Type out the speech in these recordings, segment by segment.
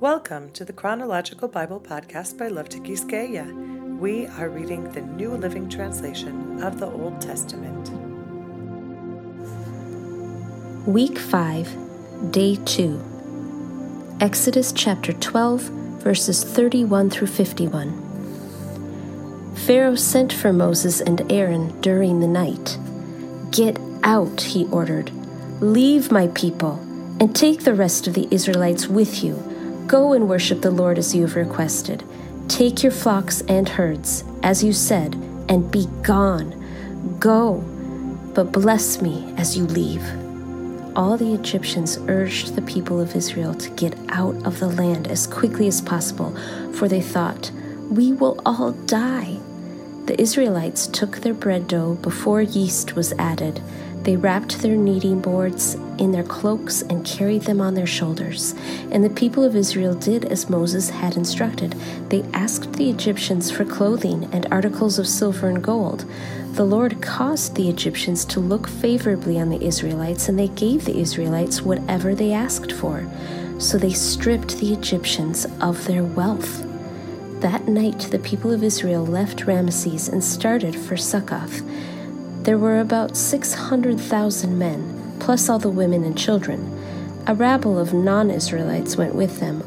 Welcome to the Chronological Bible Podcast by Love Tikiskeya. We are reading the New Living Translation of the Old Testament. Week 5, Day 2. Exodus chapter 12, verses 31 through 51. Pharaoh sent for Moses and Aaron during the night. Get out, he ordered. Leave my people, and take the rest of the Israelites with you Go and worship the Lord as you have requested. Take your flocks and herds, as you said, and be gone. Go, but bless me as you leave. All the Egyptians urged the people of Israel to get out of the land as quickly as possible, for they thought, We will all die. The Israelites took their bread dough before yeast was added they wrapped their kneading boards in their cloaks and carried them on their shoulders. And the people of Israel did as Moses had instructed. They asked the Egyptians for clothing and articles of silver and gold. The Lord caused the Egyptians to look favorably on the Israelites, and they gave the Israelites whatever they asked for. So they stripped the Egyptians of their wealth. That night, the people of Israel left Ramesses and started for Succoth. There were about 600,000 men, plus all the women and children. A rabble of non Israelites went with them,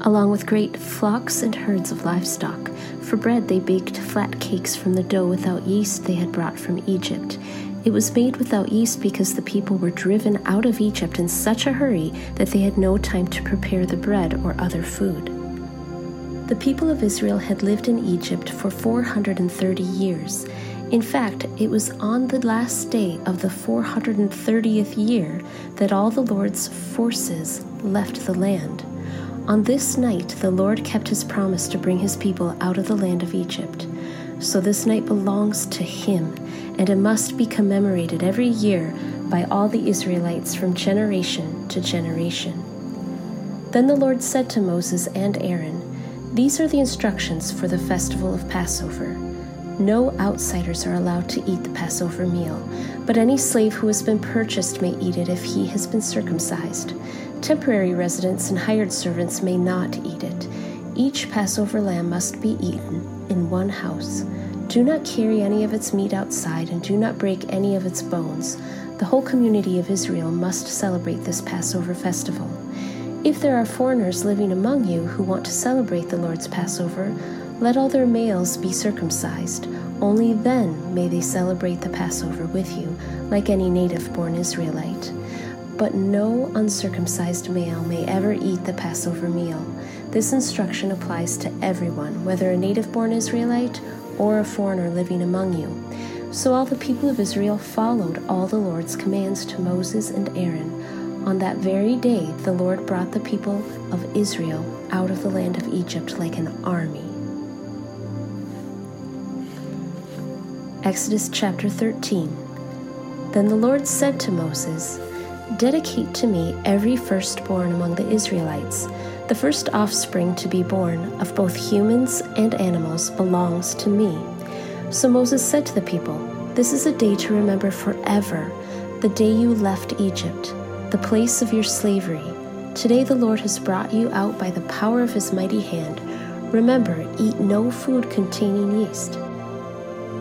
along with great flocks and herds of livestock. For bread, they baked flat cakes from the dough without yeast they had brought from Egypt. It was made without yeast because the people were driven out of Egypt in such a hurry that they had no time to prepare the bread or other food. The people of Israel had lived in Egypt for 430 years. In fact, it was on the last day of the 430th year that all the Lord's forces left the land. On this night, the Lord kept his promise to bring his people out of the land of Egypt. So this night belongs to him, and it must be commemorated every year by all the Israelites from generation to generation. Then the Lord said to Moses and Aaron, These are the instructions for the festival of Passover. No outsiders are allowed to eat the Passover meal, but any slave who has been purchased may eat it if he has been circumcised. Temporary residents and hired servants may not eat it. Each Passover lamb must be eaten in one house. Do not carry any of its meat outside, and do not break any of its bones. The whole community of Israel must celebrate this Passover festival. If there are foreigners living among you who want to celebrate the Lord's Passover, let all their males be circumcised. Only then may they celebrate the Passover with you, like any native born Israelite. But no uncircumcised male may ever eat the Passover meal. This instruction applies to everyone, whether a native born Israelite or a foreigner living among you. So all the people of Israel followed all the Lord's commands to Moses and Aaron. On that very day, the Lord brought the people of Israel out of the land of Egypt like an army. Exodus chapter 13. Then the Lord said to Moses, Dedicate to me every firstborn among the Israelites. The first offspring to be born of both humans and animals belongs to me. So Moses said to the people, This is a day to remember forever, the day you left Egypt, the place of your slavery. Today the Lord has brought you out by the power of his mighty hand. Remember, eat no food containing yeast.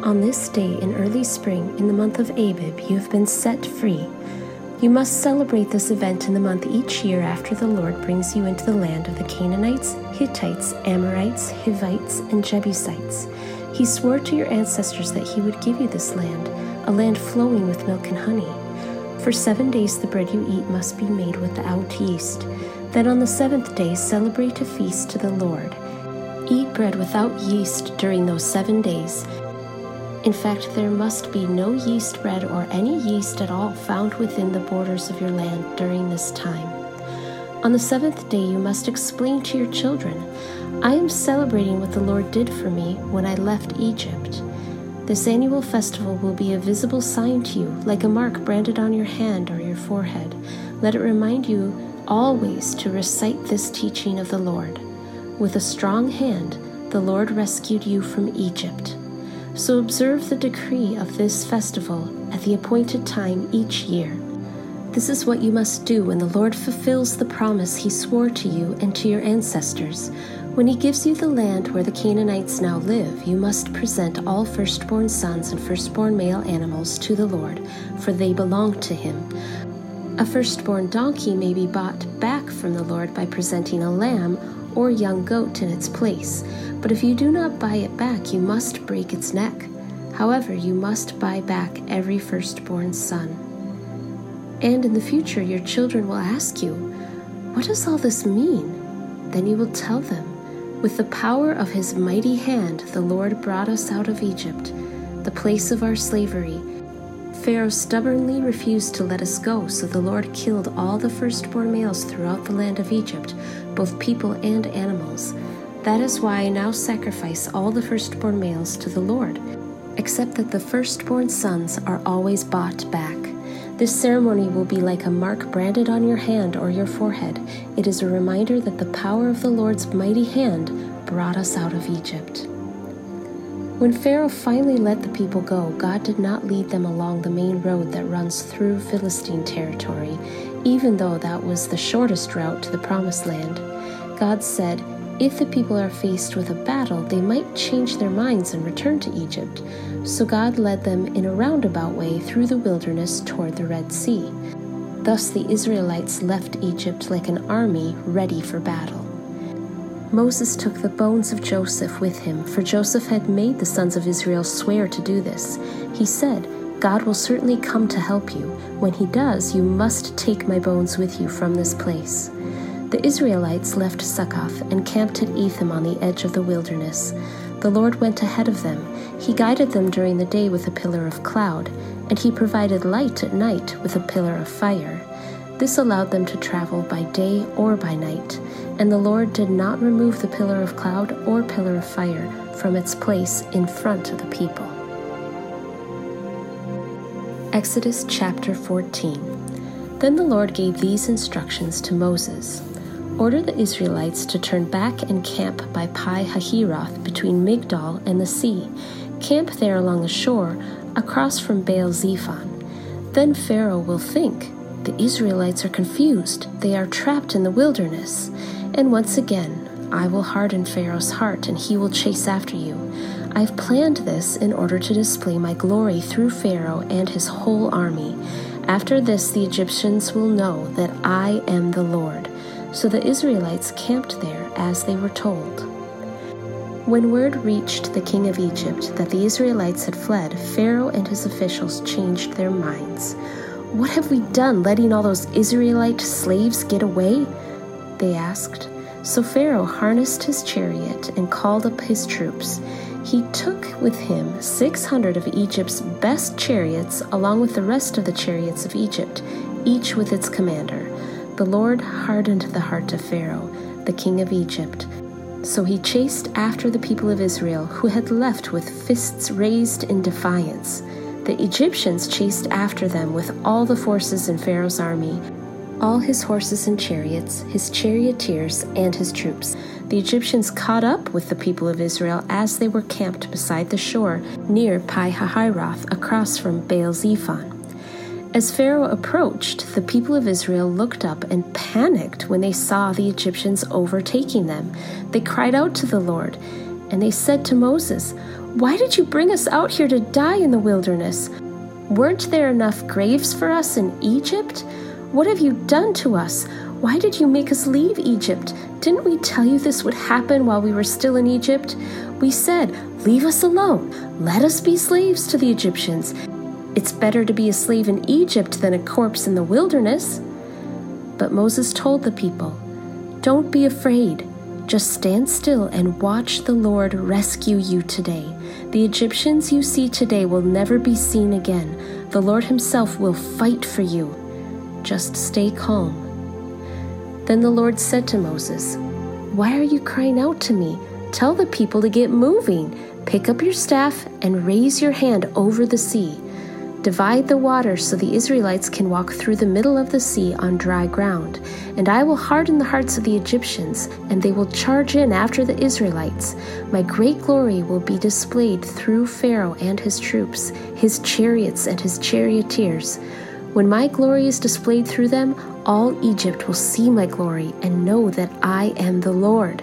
On this day in early spring, in the month of Abib, you have been set free. You must celebrate this event in the month each year after the Lord brings you into the land of the Canaanites, Hittites, Amorites, Hivites, and Jebusites. He swore to your ancestors that he would give you this land, a land flowing with milk and honey. For seven days the bread you eat must be made without yeast. Then on the seventh day celebrate a feast to the Lord. Eat bread without yeast during those seven days in fact, there must be no yeast bread or any yeast at all found within the borders of your land during this time. On the seventh day, you must explain to your children, I am celebrating what the Lord did for me when I left Egypt. This annual festival will be a visible sign to you, like a mark branded on your hand or your forehead. Let it remind you always to recite this teaching of the Lord. With a strong hand, the Lord rescued you from Egypt. So observe the decree of this festival at the appointed time each year. This is what you must do when the Lord fulfills the promise he swore to you and to your ancestors. When he gives you the land where the Canaanites now live, you must present all firstborn sons and firstborn male animals to the Lord, for they belong to him. A firstborn donkey may be bought back from the Lord by presenting a lamb or young goat in its place, but if you do not buy it back, you must break its neck. However, you must buy back every firstborn son. And in the future, your children will ask you, What does all this mean? Then you will tell them, With the power of his mighty hand, the Lord brought us out of Egypt, the place of our slavery. Pharaoh stubbornly refused to let us go, so the Lord killed all the firstborn males throughout the land of Egypt, both people and animals. That is why I now sacrifice all the firstborn males to the Lord, except that the firstborn sons are always bought back. This ceremony will be like a mark branded on your hand or your forehead. It is a reminder that the power of the Lord's mighty hand brought us out of Egypt. When Pharaoh finally let the people go, God did not lead them along the main road that runs through Philistine territory, even though that was the shortest route to the Promised Land. God said, if the people are faced with a battle, they might change their minds and return to Egypt. So God led them in a roundabout way through the wilderness toward the Red Sea. Thus the Israelites left Egypt like an army ready for battle. Moses took the bones of Joseph with him, for Joseph had made the sons of Israel swear to do this. He said, God will certainly come to help you. When he does, you must take my bones with you from this place. The Israelites left Succoth and camped at Etham on the edge of the wilderness. The Lord went ahead of them. He guided them during the day with a pillar of cloud, and he provided light at night with a pillar of fire. This allowed them to travel by day or by night, and the Lord did not remove the pillar of cloud or pillar of fire from its place in front of the people. Exodus chapter 14 Then the Lord gave these instructions to Moses. Order the Israelites to turn back and camp by Pi Hahiroth between Migdol and the sea. Camp there along the shore, across from Baal Zephon. Then Pharaoh will think, The Israelites are confused. They are trapped in the wilderness. And once again, I will harden Pharaoh's heart, and he will chase after you. I've planned this in order to display my glory through Pharaoh and his whole army. After this, the Egyptians will know that I am the Lord. So the Israelites camped there as they were told. When word reached the king of Egypt that the Israelites had fled, Pharaoh and his officials changed their minds. What have we done letting all those Israelite slaves get away? They asked. So Pharaoh harnessed his chariot and called up his troops. He took with him 600 of Egypt's best chariots, along with the rest of the chariots of Egypt, each with its commander. The Lord hardened the heart of Pharaoh, the king of Egypt. So he chased after the people of Israel, who had left with fists raised in defiance. The Egyptians chased after them with all the forces in Pharaoh's army, all his horses and chariots, his charioteers, and his troops. The Egyptians caught up with the people of Israel as they were camped beside the shore near Pi Hahiroth across from Baal Zephon. As Pharaoh approached, the people of Israel looked up and panicked when they saw the Egyptians overtaking them. They cried out to the Lord, and they said to Moses, Why did you bring us out here to die in the wilderness? Weren't there enough graves for us in Egypt? What have you done to us? Why did you make us leave Egypt? Didn't we tell you this would happen while we were still in Egypt? We said, Leave us alone. Let us be slaves to the Egyptians. It's better to be a slave in Egypt than a corpse in the wilderness. But Moses told the people, Don't be afraid. Just stand still and watch the Lord rescue you today. The Egyptians you see today will never be seen again. The Lord Himself will fight for you. Just stay calm. Then the Lord said to Moses, Why are you crying out to me? Tell the people to get moving. Pick up your staff and raise your hand over the sea. Divide the water so the Israelites can walk through the middle of the sea on dry ground. And I will harden the hearts of the Egyptians, and they will charge in after the Israelites. My great glory will be displayed through Pharaoh and his troops, his chariots and his charioteers. When my glory is displayed through them, all Egypt will see my glory and know that I am the Lord.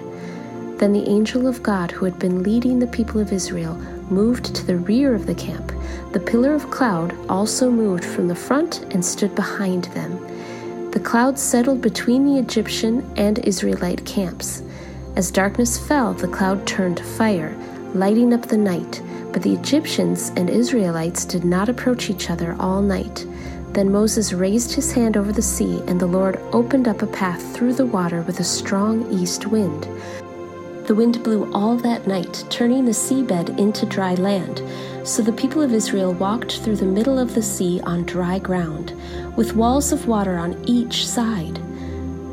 Then the angel of God, who had been leading the people of Israel, moved to the rear of the camp. The pillar of cloud also moved from the front and stood behind them. The cloud settled between the Egyptian and Israelite camps. As darkness fell, the cloud turned to fire, lighting up the night. But the Egyptians and Israelites did not approach each other all night. Then Moses raised his hand over the sea, and the Lord opened up a path through the water with a strong east wind. The wind blew all that night, turning the seabed into dry land. So the people of Israel walked through the middle of the sea on dry ground, with walls of water on each side.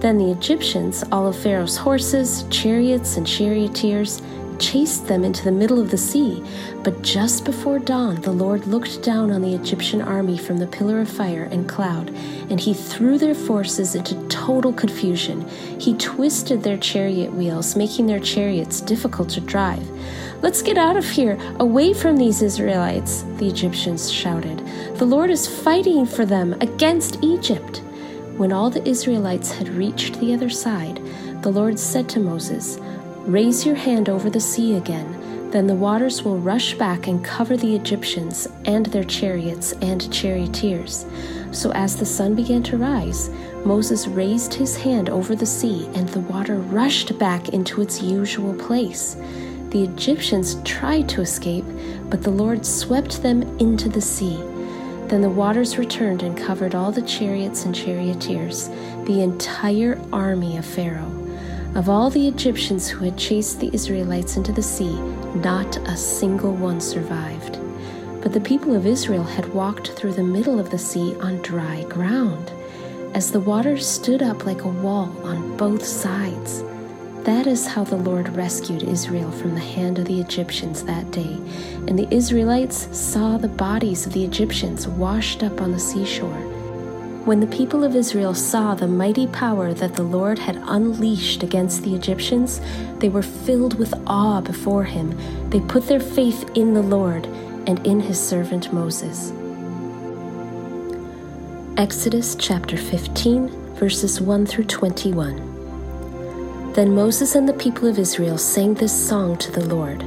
Then the Egyptians, all of Pharaoh's horses, chariots, and charioteers, chased them into the middle of the sea. But just before dawn, the Lord looked down on the Egyptian army from the pillar of fire and cloud, and he threw their forces into total confusion. He twisted their chariot wheels, making their chariots difficult to drive. Let's get out of here, away from these Israelites, the Egyptians shouted. The Lord is fighting for them against Egypt. When all the Israelites had reached the other side, the Lord said to Moses, Raise your hand over the sea again, then the waters will rush back and cover the Egyptians and their chariots and charioteers. So as the sun began to rise, Moses raised his hand over the sea, and the water rushed back into its usual place. The Egyptians tried to escape, but the Lord swept them into the sea. Then the waters returned and covered all the chariots and charioteers, the entire army of Pharaoh. Of all the Egyptians who had chased the Israelites into the sea, not a single one survived. But the people of Israel had walked through the middle of the sea on dry ground, as the waters stood up like a wall on both sides. That is how the Lord rescued Israel from the hand of the Egyptians that day. And the Israelites saw the bodies of the Egyptians washed up on the seashore. When the people of Israel saw the mighty power that the Lord had unleashed against the Egyptians, they were filled with awe before him. They put their faith in the Lord and in his servant Moses. Exodus chapter 15, verses 1 through 21. Then Moses and the people of Israel sang this song to the Lord.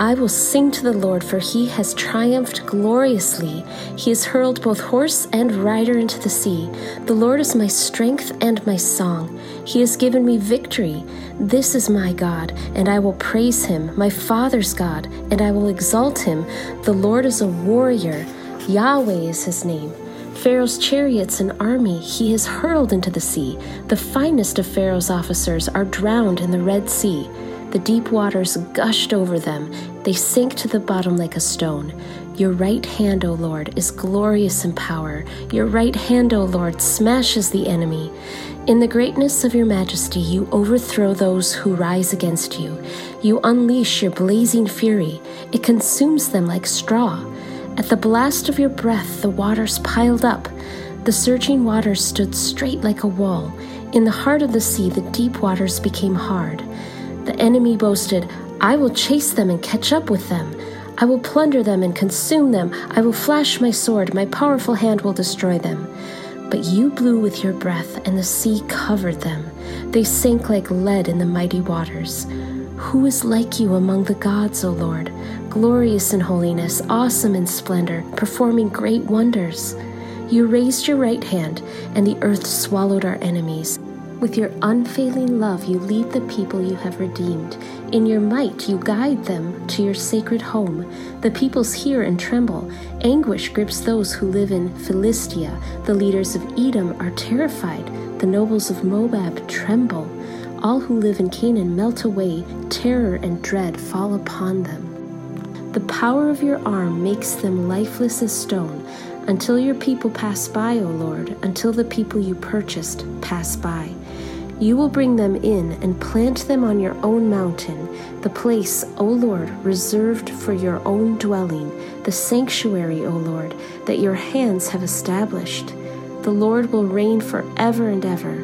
I will sing to the Lord, for he has triumphed gloriously. He has hurled both horse and rider into the sea. The Lord is my strength and my song. He has given me victory. This is my God, and I will praise him, my father's God, and I will exalt him. The Lord is a warrior. Yahweh is his name. Pharaoh's chariots and army he has hurled into the sea. The finest of Pharaoh's officers are drowned in the Red Sea. The deep waters gushed over them. They sank to the bottom like a stone. Your right hand, O Lord, is glorious in power. Your right hand, O Lord, smashes the enemy. In the greatness of your majesty, you overthrow those who rise against you. You unleash your blazing fury, it consumes them like straw. At the blast of your breath, the waters piled up. The surging waters stood straight like a wall. In the heart of the sea, the deep waters became hard. The enemy boasted, I will chase them and catch up with them. I will plunder them and consume them. I will flash my sword. My powerful hand will destroy them. But you blew with your breath, and the sea covered them. They sank like lead in the mighty waters. Who is like you among the gods, O Lord? Glorious in holiness, awesome in splendor, performing great wonders. You raised your right hand, and the earth swallowed our enemies. With your unfailing love, you lead the people you have redeemed. In your might, you guide them to your sacred home. The peoples hear and tremble. Anguish grips those who live in Philistia. The leaders of Edom are terrified. The nobles of Moab tremble. All who live in Canaan melt away, terror and dread fall upon them. The power of your arm makes them lifeless as stone, until your people pass by, O Lord, until the people you purchased pass by. You will bring them in and plant them on your own mountain, the place, O Lord, reserved for your own dwelling, the sanctuary, O Lord, that your hands have established. The Lord will reign forever and ever.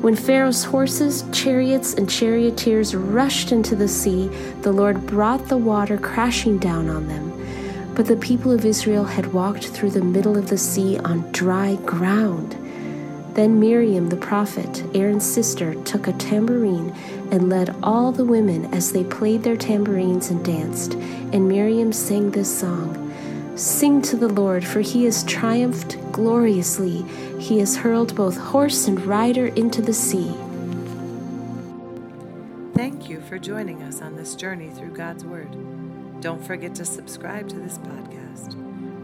When Pharaoh's horses, chariots, and charioteers rushed into the sea, the Lord brought the water crashing down on them. But the people of Israel had walked through the middle of the sea on dry ground. Then Miriam the prophet, Aaron's sister, took a tambourine and led all the women as they played their tambourines and danced. And Miriam sang this song Sing to the Lord, for he has triumphed gloriously. He has hurled both horse and rider into the sea. Thank you for joining us on this journey through God's Word. Don't forget to subscribe to this podcast.